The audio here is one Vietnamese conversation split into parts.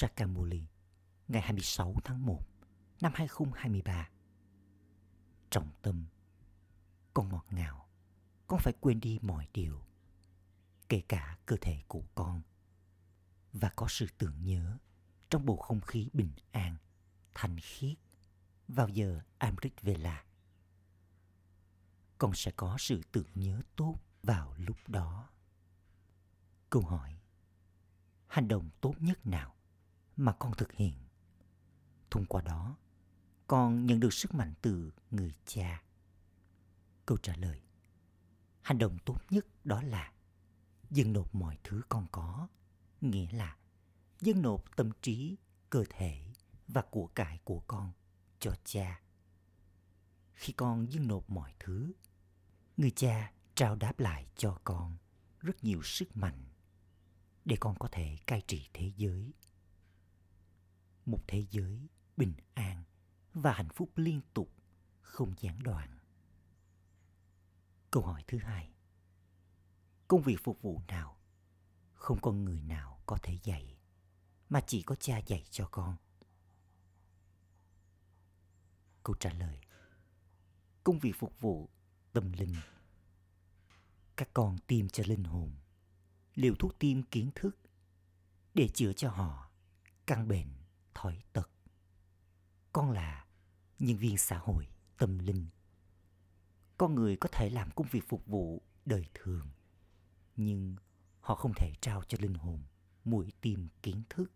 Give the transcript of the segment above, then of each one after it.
Sakamuli ngày 26 tháng 1 năm 2023. Trọng tâm Con ngọt ngào, con phải quên đi mọi điều, kể cả cơ thể của con. Và có sự tưởng nhớ trong bầu không khí bình an, thanh khiết vào giờ Amrit Vela. Con sẽ có sự tưởng nhớ tốt vào lúc đó. Câu hỏi Hành động tốt nhất nào mà con thực hiện? Thông qua đó, con nhận được sức mạnh từ người cha. Câu trả lời Hành động tốt nhất đó là dâng nộp mọi thứ con có, nghĩa là dâng nộp tâm trí, cơ thể và của cải của con cho cha. Khi con dâng nộp mọi thứ, người cha trao đáp lại cho con rất nhiều sức mạnh để con có thể cai trị thế giới. Một thế giới bình an và hạnh phúc liên tục, không gián đoạn. Câu hỏi thứ hai. Công việc phục vụ nào không có người nào có thể dạy mà chỉ có cha dạy cho con? Câu trả lời. Công việc phục vụ tâm linh. Các con tiêm cho linh hồn liều thuốc tiêm kiến thức để chữa cho họ căn bệnh thói tật. Con là nhân viên xã hội tâm linh. Con người có thể làm công việc phục vụ đời thường, nhưng họ không thể trao cho linh hồn mũi tìm kiến thức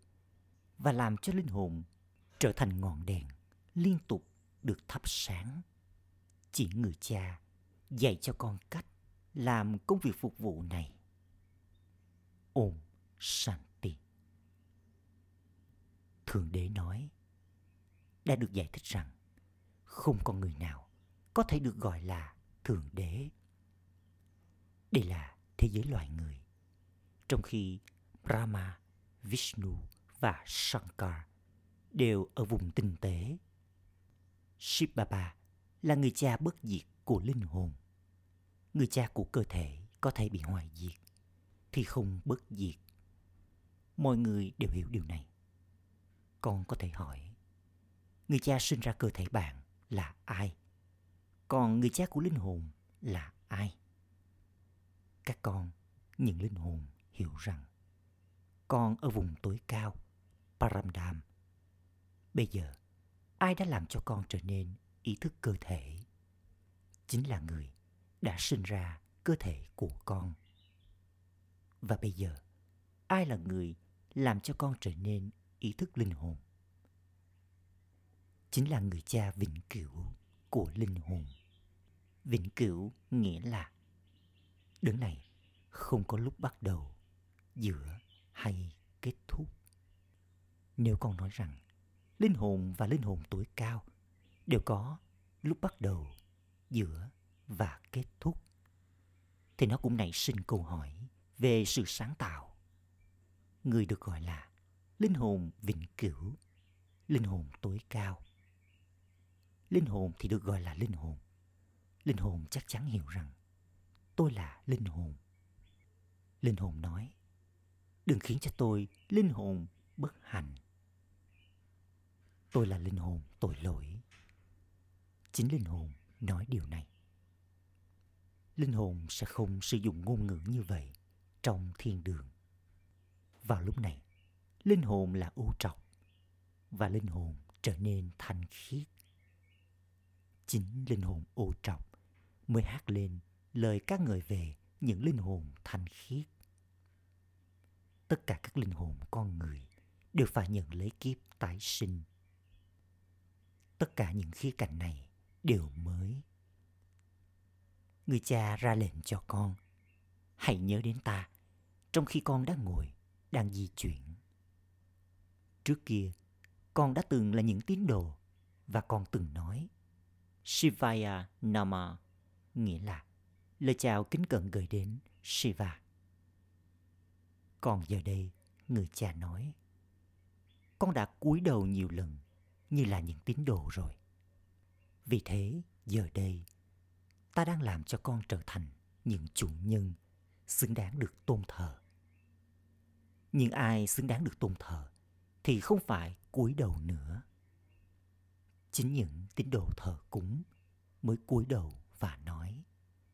và làm cho linh hồn trở thành ngọn đèn liên tục được thắp sáng. Chỉ người cha dạy cho con cách làm công việc phục vụ này. Om Shanti. Thượng Đế nói, đã được giải thích rằng không có người nào có thể được gọi là Thượng Đế. Đây là thế giới loài người. Trong khi Brahma, Vishnu và Shankar đều ở vùng tinh tế. Shiv Baba là người cha bất diệt của linh hồn. Người cha của cơ thể có thể bị hoại diệt thì không bất diệt. Mọi người đều hiểu điều này. Con có thể hỏi, người cha sinh ra cơ thể bạn là ai? Còn người cha của linh hồn là ai? Các con, những linh hồn hiểu rằng con ở vùng tối cao, Paramdam. Bây giờ, ai đã làm cho con trở nên ý thức cơ thể? Chính là người đã sinh ra cơ thể của con. Và bây giờ, ai là người làm cho con trở nên ý thức linh hồn? Chính là người cha vĩnh cửu của linh hồn. Vĩnh cửu nghĩa là đứng này không có lúc bắt đầu, giữa hay kết thúc. Nếu con nói rằng linh hồn và linh hồn tối cao đều có lúc bắt đầu, giữa và kết thúc, thì nó cũng nảy sinh câu hỏi về sự sáng tạo. Người được gọi là linh hồn vĩnh cửu, linh hồn tối cao. Linh hồn thì được gọi là linh hồn. Linh hồn chắc chắn hiểu rằng tôi là linh hồn. Linh hồn nói, đừng khiến cho tôi linh hồn bất hạnh. Tôi là linh hồn tội lỗi. Chính linh hồn nói điều này. Linh hồn sẽ không sử dụng ngôn ngữ như vậy trong thiên đường. Vào lúc này, linh hồn là ưu trọc và linh hồn trở nên thanh khiết. Chính linh hồn ô trọc mới hát lên lời các người về những linh hồn thanh khiết. Tất cả các linh hồn con người đều phải nhận lấy kiếp tái sinh. Tất cả những khía cạnh này đều mới. Người cha ra lệnh cho con, hãy nhớ đến ta trong khi con đang ngồi, đang di chuyển. Trước kia, con đã từng là những tín đồ và con từng nói Shivaya Nama nghĩa là lời chào kính cận gửi đến Shiva. Còn giờ đây, người cha nói con đã cúi đầu nhiều lần như là những tín đồ rồi. Vì thế, giờ đây, ta đang làm cho con trở thành những chủ nhân xứng đáng được tôn thờ. Nhưng ai xứng đáng được tôn thờ thì không phải cúi đầu nữa. Chính những tín đồ thờ cúng mới cúi đầu và nói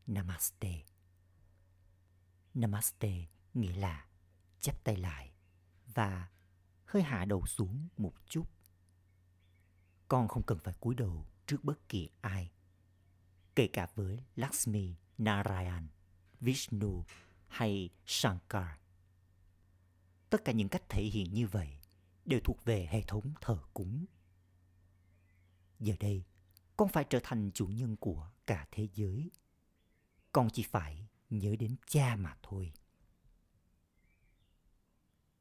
Namaste. Namaste nghĩa là chắp tay lại và hơi hạ đầu xuống một chút. Con không cần phải cúi đầu trước bất kỳ ai, kể cả với Lakshmi Narayan, Vishnu hay Shankar. Tất cả những cách thể hiện như vậy đều thuộc về hệ thống thờ cúng. Giờ đây, con phải trở thành chủ nhân của cả thế giới. Con chỉ phải nhớ đến cha mà thôi.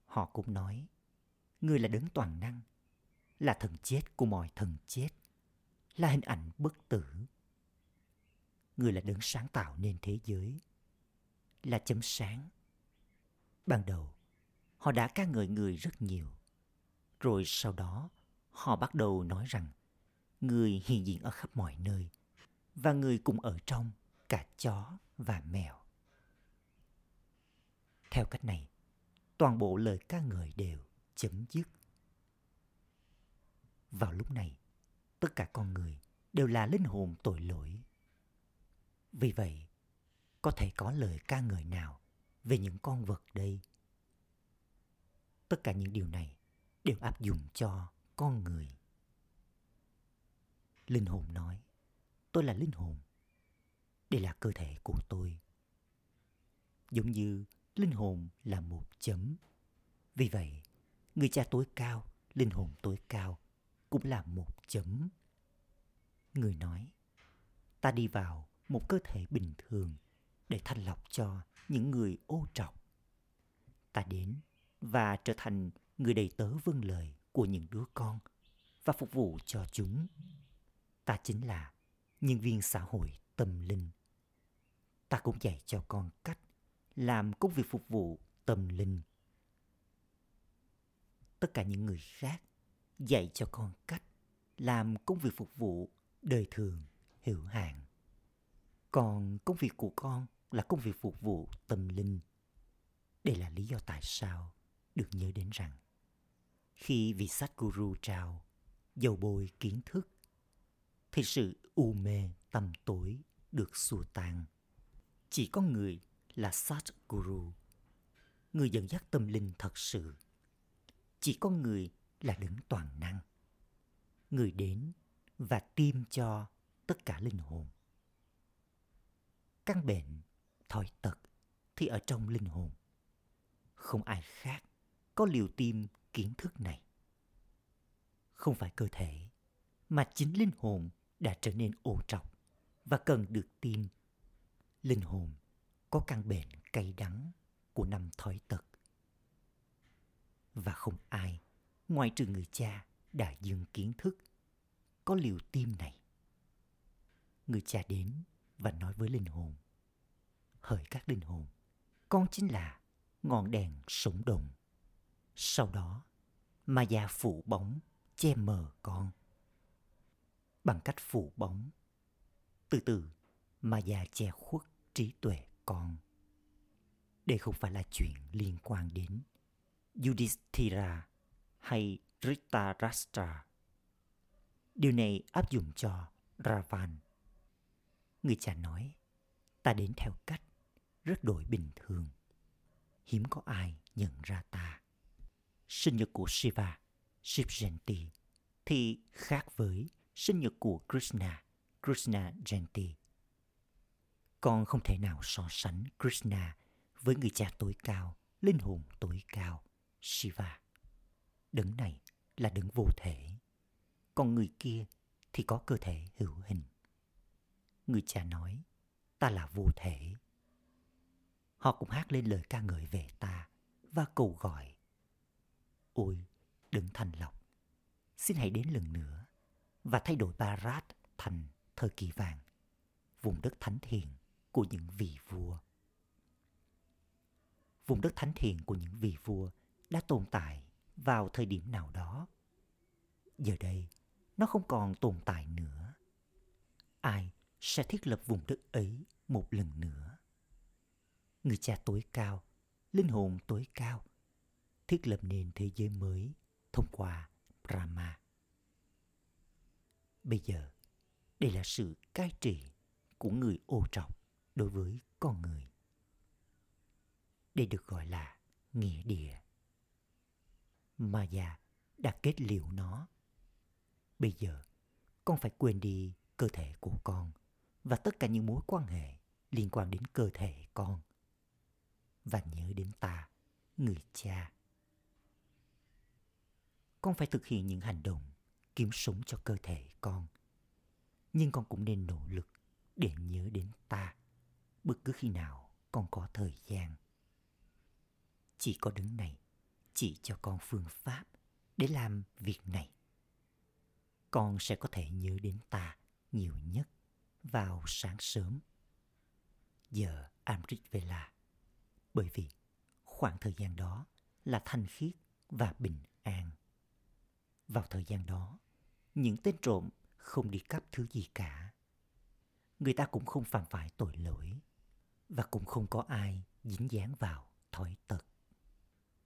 Họ cũng nói, người là đấng toàn năng, là thần chết của mọi thần chết, là hình ảnh bất tử. Người là đấng sáng tạo nên thế giới, là chấm sáng. Ban đầu, họ đã ca ngợi người rất nhiều. Rồi sau đó, họ bắt đầu nói rằng người hiện diện ở khắp mọi nơi và người cũng ở trong cả chó và mèo. Theo cách này, toàn bộ lời ca ngợi đều chấm dứt. Vào lúc này, tất cả con người đều là linh hồn tội lỗi. Vì vậy, có thể có lời ca ngợi nào về những con vật đây? Tất cả những điều này đều áp dụng cho con người. Linh hồn nói, tôi là linh hồn. Đây là cơ thể của tôi. Giống như linh hồn là một chấm. Vì vậy, người cha tối cao, linh hồn tối cao cũng là một chấm. Người nói, ta đi vào một cơ thể bình thường để thanh lọc cho những người ô trọc. Ta đến và trở thành người đầy tớ vâng lời của những đứa con và phục vụ cho chúng. Ta chính là nhân viên xã hội tâm linh. Ta cũng dạy cho con cách làm công việc phục vụ tâm linh. Tất cả những người khác dạy cho con cách làm công việc phục vụ đời thường, hữu hạn. Còn công việc của con là công việc phục vụ tâm linh. Đây là lý do tại sao được nhớ đến rằng khi vị sách guru trao dầu bôi kiến thức thì sự u mê tầm tối được xua tan. Chỉ có người là Sát Guru, người dẫn dắt tâm linh thật sự. Chỉ có người là đứng toàn năng. Người đến và tiêm cho tất cả linh hồn. Căn bệnh, thói tật thì ở trong linh hồn. Không ai khác có liều tiêm kiến thức này. Không phải cơ thể, mà chính linh hồn đã trở nên ô trọc và cần được tin Linh hồn có căn bệnh cay đắng của năm thói tật. Và không ai, ngoài trừ người cha đã dừng kiến thức, có liều tim này. Người cha đến và nói với linh hồn. Hỡi các linh hồn, con chính là ngọn đèn sống động sau đó, ma già phủ bóng che mờ con. Bằng cách phủ bóng, từ từ ma già che khuất trí tuệ con. Đây không phải là chuyện liên quan đến Yudhishthira hay Dhritarashtra. Điều này áp dụng cho Ravan. Người cha nói, ta đến theo cách rất đổi bình thường. Hiếm có ai nhận ra ta. Sinh nhật của Shiva, Shiv Jayanti, thì khác với sinh nhật của Krishna, Krishna Jayanti. Con không thể nào so sánh Krishna với người cha tối cao, linh hồn tối cao, Shiva. Đấng này là đấng vô thể, còn người kia thì có cơ thể hữu hình. Người cha nói, ta là vô thể. Họ cũng hát lên lời ca ngợi về ta và cầu gọi. Ôi, đừng thành lọc, xin hãy đến lần nữa và thay đổi Barat thành thời kỳ vàng, vùng đất thánh thiền của những vị vua. Vùng đất thánh thiện của những vị vua đã tồn tại vào thời điểm nào đó. Giờ đây, nó không còn tồn tại nữa. Ai sẽ thiết lập vùng đất ấy một lần nữa? Người cha tối cao, linh hồn tối cao, thiết lập nền thế giới mới thông qua Brahma. Bây giờ, đây là sự cai trị của người ô trọc đối với con người. Đây được gọi là nghĩa địa. Maya đã kết liễu nó. Bây giờ, con phải quên đi cơ thể của con và tất cả những mối quan hệ liên quan đến cơ thể con. Và nhớ đến ta, người cha. Con phải thực hiện những hành động kiếm sống cho cơ thể con. Nhưng con cũng nên nỗ lực để nhớ đến ta, bất cứ khi nào con có thời gian. Chỉ có đứng này, chỉ cho con phương pháp để làm việc này. Con sẽ có thể nhớ đến ta nhiều nhất vào sáng sớm. Giờ Amrit Vela. Bởi vì khoảng thời gian đó là thanh khiết và bình an. Vào thời gian đó, những tên trộm không đi cắp thứ gì cả. Người ta cũng không phạm phải tội lỗi và cũng không có ai dính dáng vào thói tật.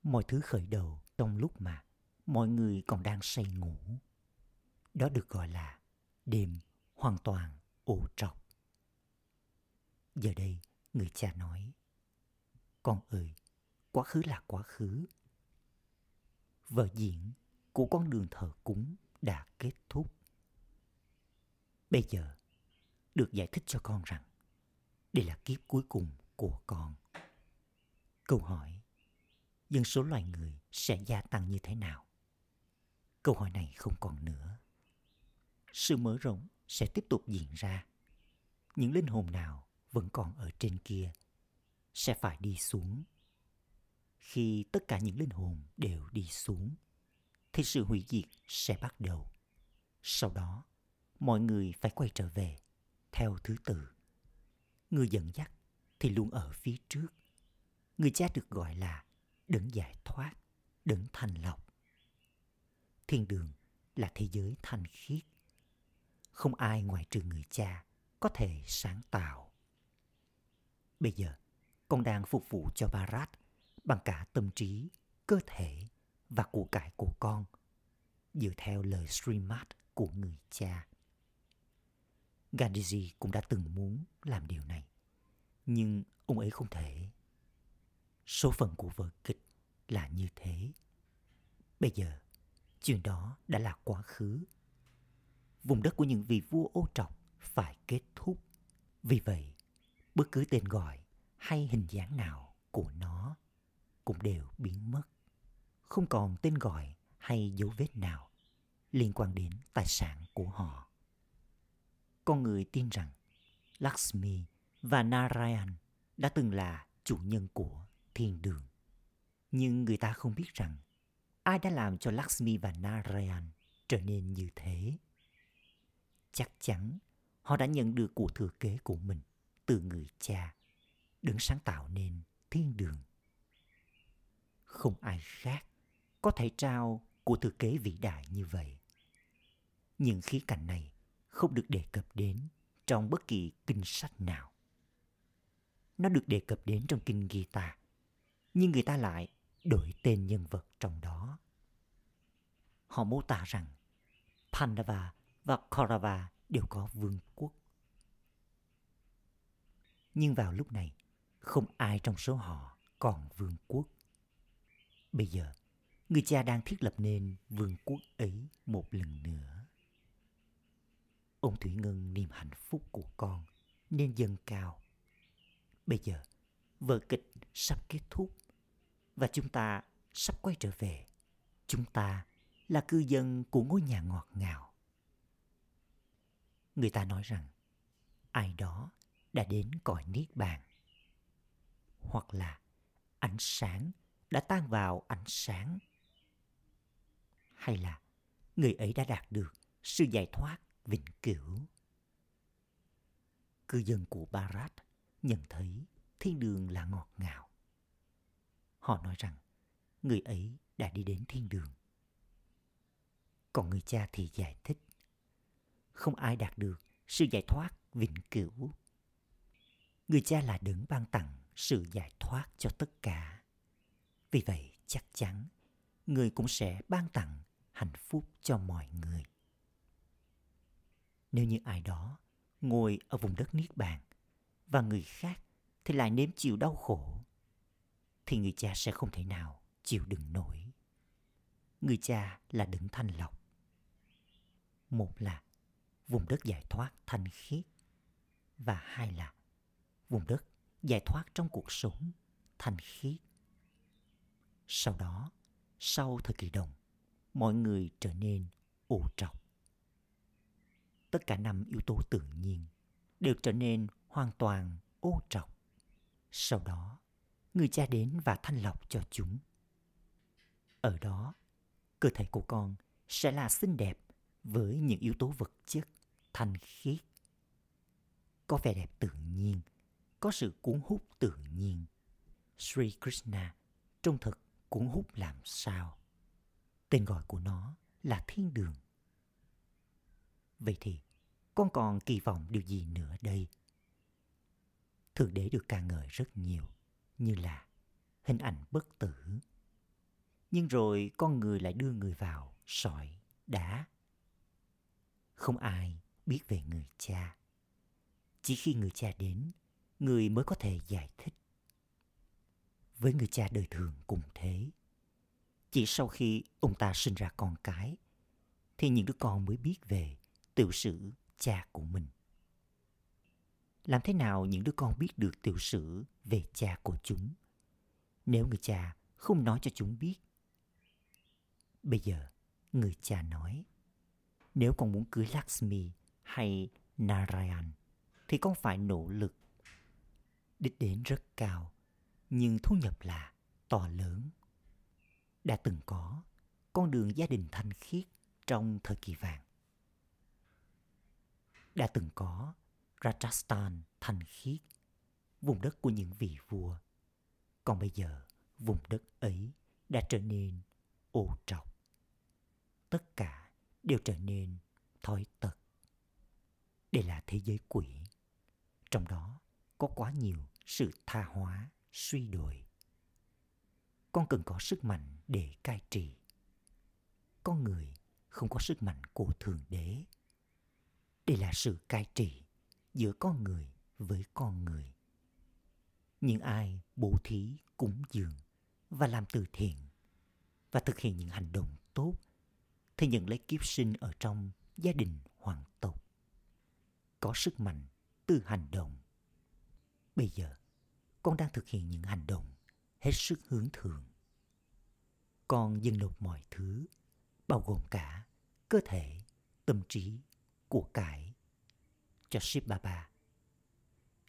Mọi thứ khởi đầu trong lúc mà mọi người còn đang say ngủ. Đó được gọi là đêm hoàn toàn ô trọc. Giờ đây, người cha nói, Con ơi, quá khứ là quá khứ. Vở diễn của con đường thờ cúng đã kết thúc. Bây giờ, được giải thích cho con rằng đây là kiếp cuối cùng của con. Câu hỏi, dân số loài người sẽ gia tăng như thế nào? Câu hỏi này không còn nữa. Sự mở rộng sẽ tiếp tục diễn ra. Những linh hồn nào vẫn còn ở trên kia sẽ phải đi xuống. Khi tất cả những linh hồn đều đi xuống, thì sự hủy diệt sẽ bắt đầu. Sau đó, mọi người phải quay trở về theo thứ tự. Người dẫn dắt thì luôn ở phía trước. Người cha được gọi là đấng giải thoát, đấng thành lọc. Thiên đường là thế giới thanh khiết. Không ai ngoài trừ người cha có thể sáng tạo. Bây giờ, con đang phục vụ cho Barat bằng cả tâm trí, cơ thể và của cải của con, dựa theo lời Srimad của người cha. Gandhiji cũng đã từng muốn làm điều này, nhưng ông ấy không thể. Số phận của vở kịch là như thế. Bây giờ, chuyện đó đã là quá khứ. Vùng đất của những vị vua ô trọc phải kết thúc. Vì vậy, bất cứ tên gọi hay hình dáng nào của nó cũng đều biến mất. Không còn tên gọi hay dấu vết nào liên quan đến tài sản của họ. Con người tin rằng Lakshmi và Narayan đã từng là chủ nhân của thiên đường. Nhưng người ta không biết rằng ai đã làm cho Lakshmi và Narayan trở nên như thế. Chắc chắn họ đã nhận được của thừa kế của mình từ người cha, đứng sáng tạo nên thiên đường. Không ai khác có thể trao của thừa kế vĩ đại như vậy. Những khía cạnh này không được đề cập đến trong bất kỳ kinh sách nào. Nó được đề cập đến trong kinh Gita, nhưng người ta lại đổi tên nhân vật trong đó. Họ mô tả rằng Pandava và Kaurava đều có vương quốc. Nhưng vào lúc này, không ai trong số họ còn vương quốc. Bây giờ, người cha đang thiết lập nên vương quốc ấy một lần nữa. Ông Thủy Ngân niềm hạnh phúc của con nên dâng cao. Bây giờ, vở kịch sắp kết thúc và chúng ta sắp quay trở về. Chúng ta là cư dân của ngôi nhà ngọt ngào. Người ta nói rằng ai đó đã đến cõi niết bàn. Hoặc là ánh sáng đã tan vào ánh sáng. Hay là người ấy đã đạt được sự giải thoát, vĩnh cửu. Cư dân của Barat nhận thấy thiên đường là ngọt ngào. Họ nói rằng người ấy đã đi đến thiên đường. Còn người cha thì giải thích. Không ai đạt được sự giải thoát, vĩnh cửu. Người cha là đấng ban tặng sự giải thoát cho tất cả. Vì vậy chắc chắn người cũng sẽ ban tặng hạnh phúc cho mọi người. Nếu như ai đó ngồi ở vùng đất niết bàn và người khác thì lại nếm chịu đau khổ thì người cha sẽ không thể nào chịu đựng nổi. Người cha là đấng thanh lọc. Một là vùng đất giải thoát thanh khiết và hai là vùng đất giải thoát trong cuộc sống thanh khiết. Sau đó, sau thời kỳ đồng, mọi người trở nên ô trọc. Tất cả năm yếu tố tự nhiên đều trở nên hoàn toàn ô trọc. Sau đó, người cha đến và thanh lọc cho chúng. Ở đó, cơ thể của con sẽ là xinh đẹp với những yếu tố vật chất thanh khiết. Có vẻ đẹp tự nhiên, có sự cuốn hút tự nhiên. Sri Krishna trông thật cuốn hút làm sao. Tên gọi của nó là thiên đường. Vậy thì, con còn kỳ vọng điều gì nữa đây? Thượng đế được ca ngợi rất nhiều, như là hình ảnh bất tử. Nhưng rồi con người lại đưa người vào sỏi, đá. Không ai biết về người cha. Chỉ khi người cha đến, người mới có thể giải thích. Với người cha đời thường cũng thế. Chỉ sau khi ông ta sinh ra con cái, thì những đứa con mới biết về tiểu sử cha của mình. Làm thế nào những đứa con biết được tiểu sử về cha của chúng? Nếu người cha không nói cho chúng biết. Bây giờ, người cha nói, nếu con muốn cưới Lakshmi hay Narayan, thì con phải nỗ lực. Đích đến rất cao, nhưng thu nhập là to lớn. Đã từng có con đường gia đình thanh khiết trong thời kỳ vàng. Đã từng có Rajasthan thanh khiết, vùng đất của những vị vua. Còn bây giờ, vùng đất ấy đã trở nên ô trọc. Tất cả đều trở nên thói tật. Đây là thế giới quỷ. Trong đó có quá nhiều sự tha hóa, suy đồi. Con cần có sức mạnh để cai trị. Con người không có sức mạnh của Thượng Đế. Đây là sự cai trị giữa con người với con người. Những ai bố thí, cúng dường và làm từ thiện và thực hiện những hành động tốt thì nhận lấy kiếp sinh ở trong gia đình hoàng tộc. Có sức mạnh từ hành động. Bây giờ, con đang thực hiện những hành động hết sức hướng thượng. Con dâng nộp mọi thứ, bao gồm cả cơ thể, tâm trí, của cải cho Ship Baba.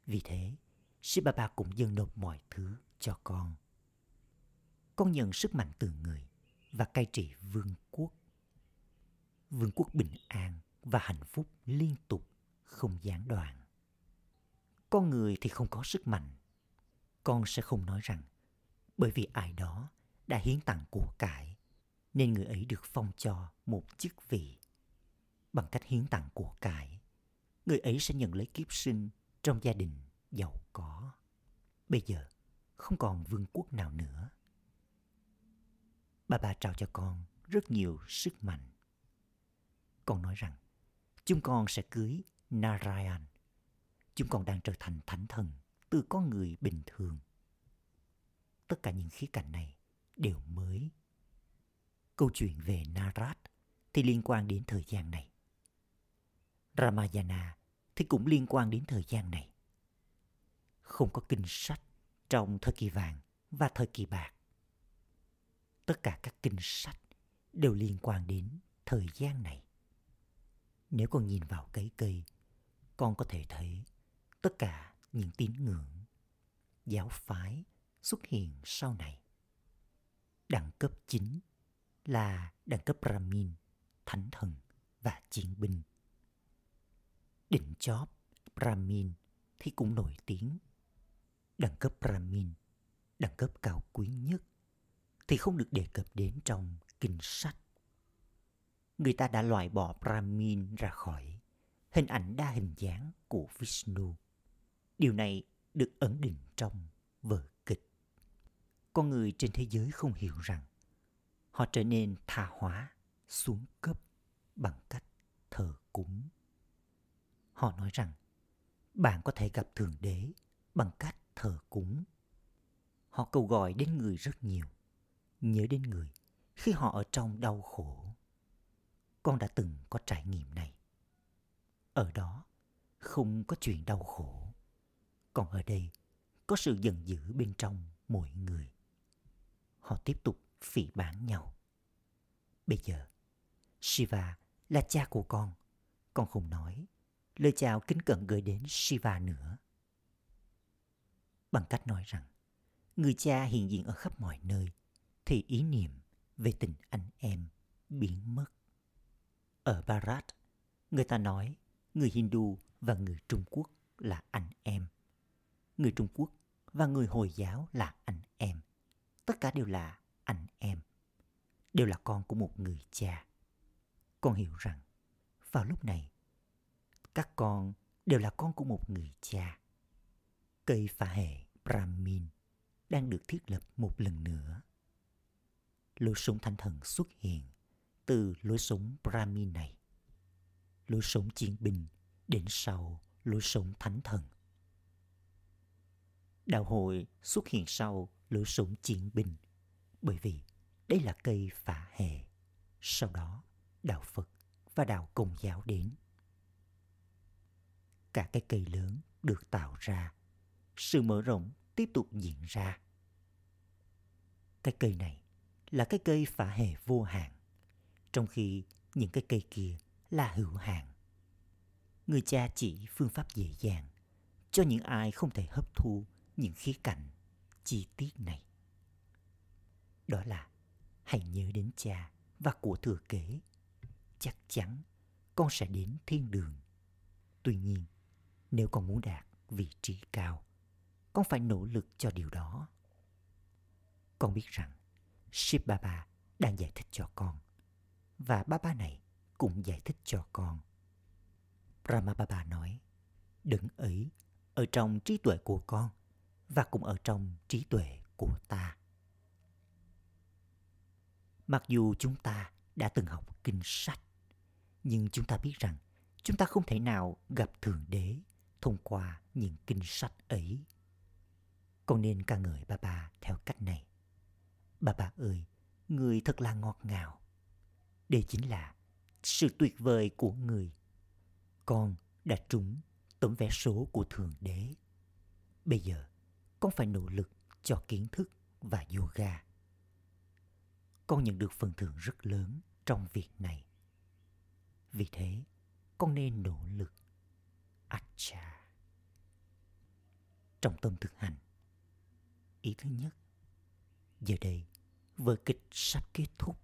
Vì thế, Ship Baba cũng dâng nộp mọi thứ cho con. Con nhận sức mạnh từ người và cai trị vương quốc. Vương quốc bình an và hạnh phúc liên tục, không gián đoạn. Con người thì không có sức mạnh. Con sẽ không nói rằng bởi vì ai đó đã hiến tặng của cải nên người ấy được phong cho một chức vị bằng cách hiến tặng của cải người ấy sẽ nhận lấy kiếp sinh trong gia đình giàu có. Bây giờ, không còn vương quốc nào nữa. Bà bà trao cho con rất nhiều sức mạnh. Con nói rằng, chúng con sẽ cưới Narayan. Chúng con đang trở thành thánh thần từ con người bình thường. Tất cả những khía cạnh này đều mới. Câu chuyện về Narad thì liên quan đến thời gian này. Ramayana thì cũng liên quan đến thời gian này. Không có kinh sách trong thời kỳ vàng và thời kỳ bạc. Tất cả các kinh sách đều liên quan đến thời gian này. Nếu con nhìn vào cái cây, con có thể thấy tất cả những tín ngưỡng, giáo phái xuất hiện sau này. Đẳng cấp chính là đẳng cấp Brahmin, thánh thần và chiến binh đỉnh chóp Brahmin thì cũng nổi tiếng. Đẳng cấp Brahmin, đẳng cấp cao quý nhất thì không được đề cập đến trong kinh sách. Người ta đã loại bỏ Brahmin ra khỏi hình ảnh đa hình dáng của Vishnu. Điều này được ẩn định trong vở. Con người trên thế giới không hiểu rằng họ trở nên tha hóa, xuống cấp bằng cách thờ cúng. Họ nói rằng bạn có thể gặp Thượng Đế bằng cách thờ cúng. Họ cầu gọi đến người rất nhiều, nhớ đến người khi họ ở trong đau khổ. Con đã từng có trải nghiệm này. Ở đó không có chuyện đau khổ, còn ở đây có sự giận dữ bên trong mỗi người. Họ tiếp tục phỉ báng nhau. Bây giờ, Shiva là cha của con. Con không nói lời chào kính cận gửi đến Shiva nữa. Bằng cách nói rằng, người cha hiện diện ở khắp mọi nơi, thì ý niệm về tình anh em biến mất. Ở Bharat, người ta nói người Hindu và người Trung Quốc là anh em. Người Trung Quốc và người Hồi giáo là anh em. Tất cả đều là anh em. Đều là con của một người cha. Con hiểu rằng, vào lúc này, các con đều là con của một người cha. Cây phá hệ Brahmin đang được thiết lập một lần nữa. Lối sống thanh thần xuất hiện từ lối sống Brahmin này. Lối sống chiến binh đến sau lối sống thánh thần. Đạo hội xuất hiện sau lửa súng chiến binh bởi vì đây là cây phả hệ. Sau đó, đạo Phật và đạo Công giáo đến cả cái cây lớn được tạo ra. Sự mở rộng tiếp tục diễn ra. Cái cây này là cái cây phả hề vô hạn, trong khi những cái cây kia là hữu hạn. Người cha chỉ phương pháp dễ dàng cho những ai không thể hấp thu những khía cạnh chi tiết này. Đó là hãy nhớ đến cha và của thừa kế. Chắc chắn con sẽ đến thiên đường. Tuy nhiên, nếu con muốn đạt vị trí cao, con phải nỗ lực cho điều đó. Con biết rằng Shiv Baba đang giải thích cho con và Baba này cũng giải thích cho con. Brahma Baba nói, đấng ấy ở trong trí tuệ của con và cũng ở trong trí tuệ của ta. Mặc dù chúng ta đã từng học kinh sách, nhưng chúng ta biết rằng chúng ta không thể nào gặp Thượng Đế thông qua những kinh sách ấy. Con nên ca ngợi ba ba theo cách này. Ba ba ơi, người thật là ngọt ngào. Đây chính là sự tuyệt vời của người. Con đã trúng tấm vé số của Thượng Đế. Bây giờ, con phải nỗ lực cho kiến thức và yoga. Con nhận được phần thưởng rất lớn trong việc này. Vì thế, con nên nỗ lực. Acha trong tâm thực hành. Ý thứ nhất, giờ đây vở kịch sắp kết thúc.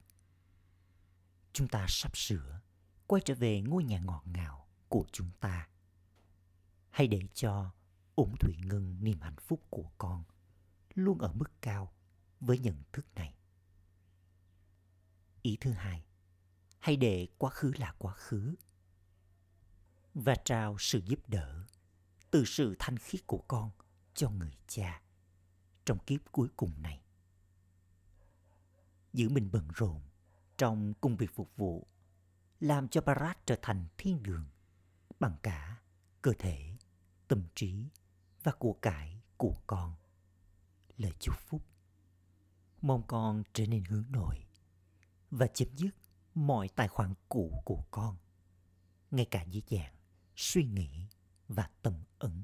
Chúng ta sắp sửa quay trở về ngôi nhà ngọt ngào của chúng ta. Hãy để cho ổn thủy ngân niềm hạnh phúc của con luôn ở mức cao với nhận thức này. Ý thứ hai, hãy để quá khứ là quá khứ và trao sự giúp đỡ từ sự thanh khiết của con cho người cha trong kiếp cuối cùng này. Giữ mình bận rộn trong công việc phục vụ làm cho Barat trở thành thiên đường bằng cả cơ thể, tâm trí và của cải của con. Lời chúc phúc mong con trở nên hướng nội và chấm dứt mọi tài khoản cũ của con, ngay cả dưới dạng suy nghĩ và tâm ẩn.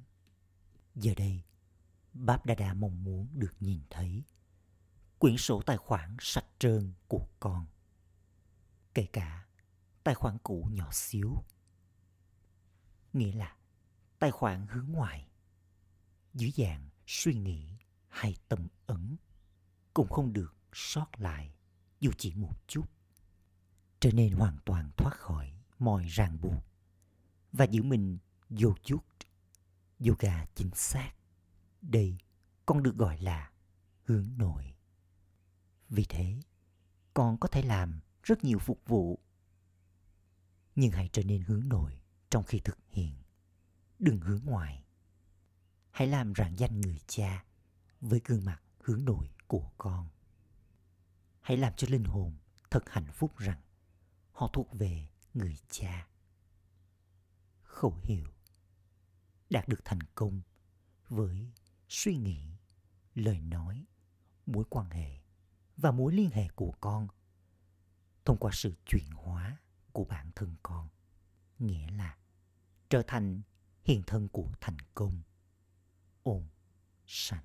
Giờ đây, Báp Đa Đa mong muốn được nhìn thấy quyển sổ tài khoản sạch trơn của con. Kể cả tài khoản cũ nhỏ xíu. Nghĩa là tài khoản hướng ngoài, dưới dạng suy nghĩ hay tâm ẩn cũng không được sót lại dù chỉ một chút trở nên hoàn toàn thoát khỏi mọi ràng buộc và giữ mình vô chút yoga chính xác đây con được gọi là hướng nội. Vì thế, con có thể làm rất nhiều phục vụ. Nhưng hãy trở nên hướng nội trong khi thực hiện. Đừng hướng ngoài. Hãy làm rạng danh người cha với gương mặt hướng nội của con. hãy làm cho linh hồn thật hạnh phúc rằng họ thuộc về người cha khẩu hiệu đạt được thành công với suy nghĩ, lời nói, mối quan hệ và mối liên hệ của con thông qua sự chuyển hóa của bản thân con, nghĩa là trở thành hiện thân của thành công ôm sanh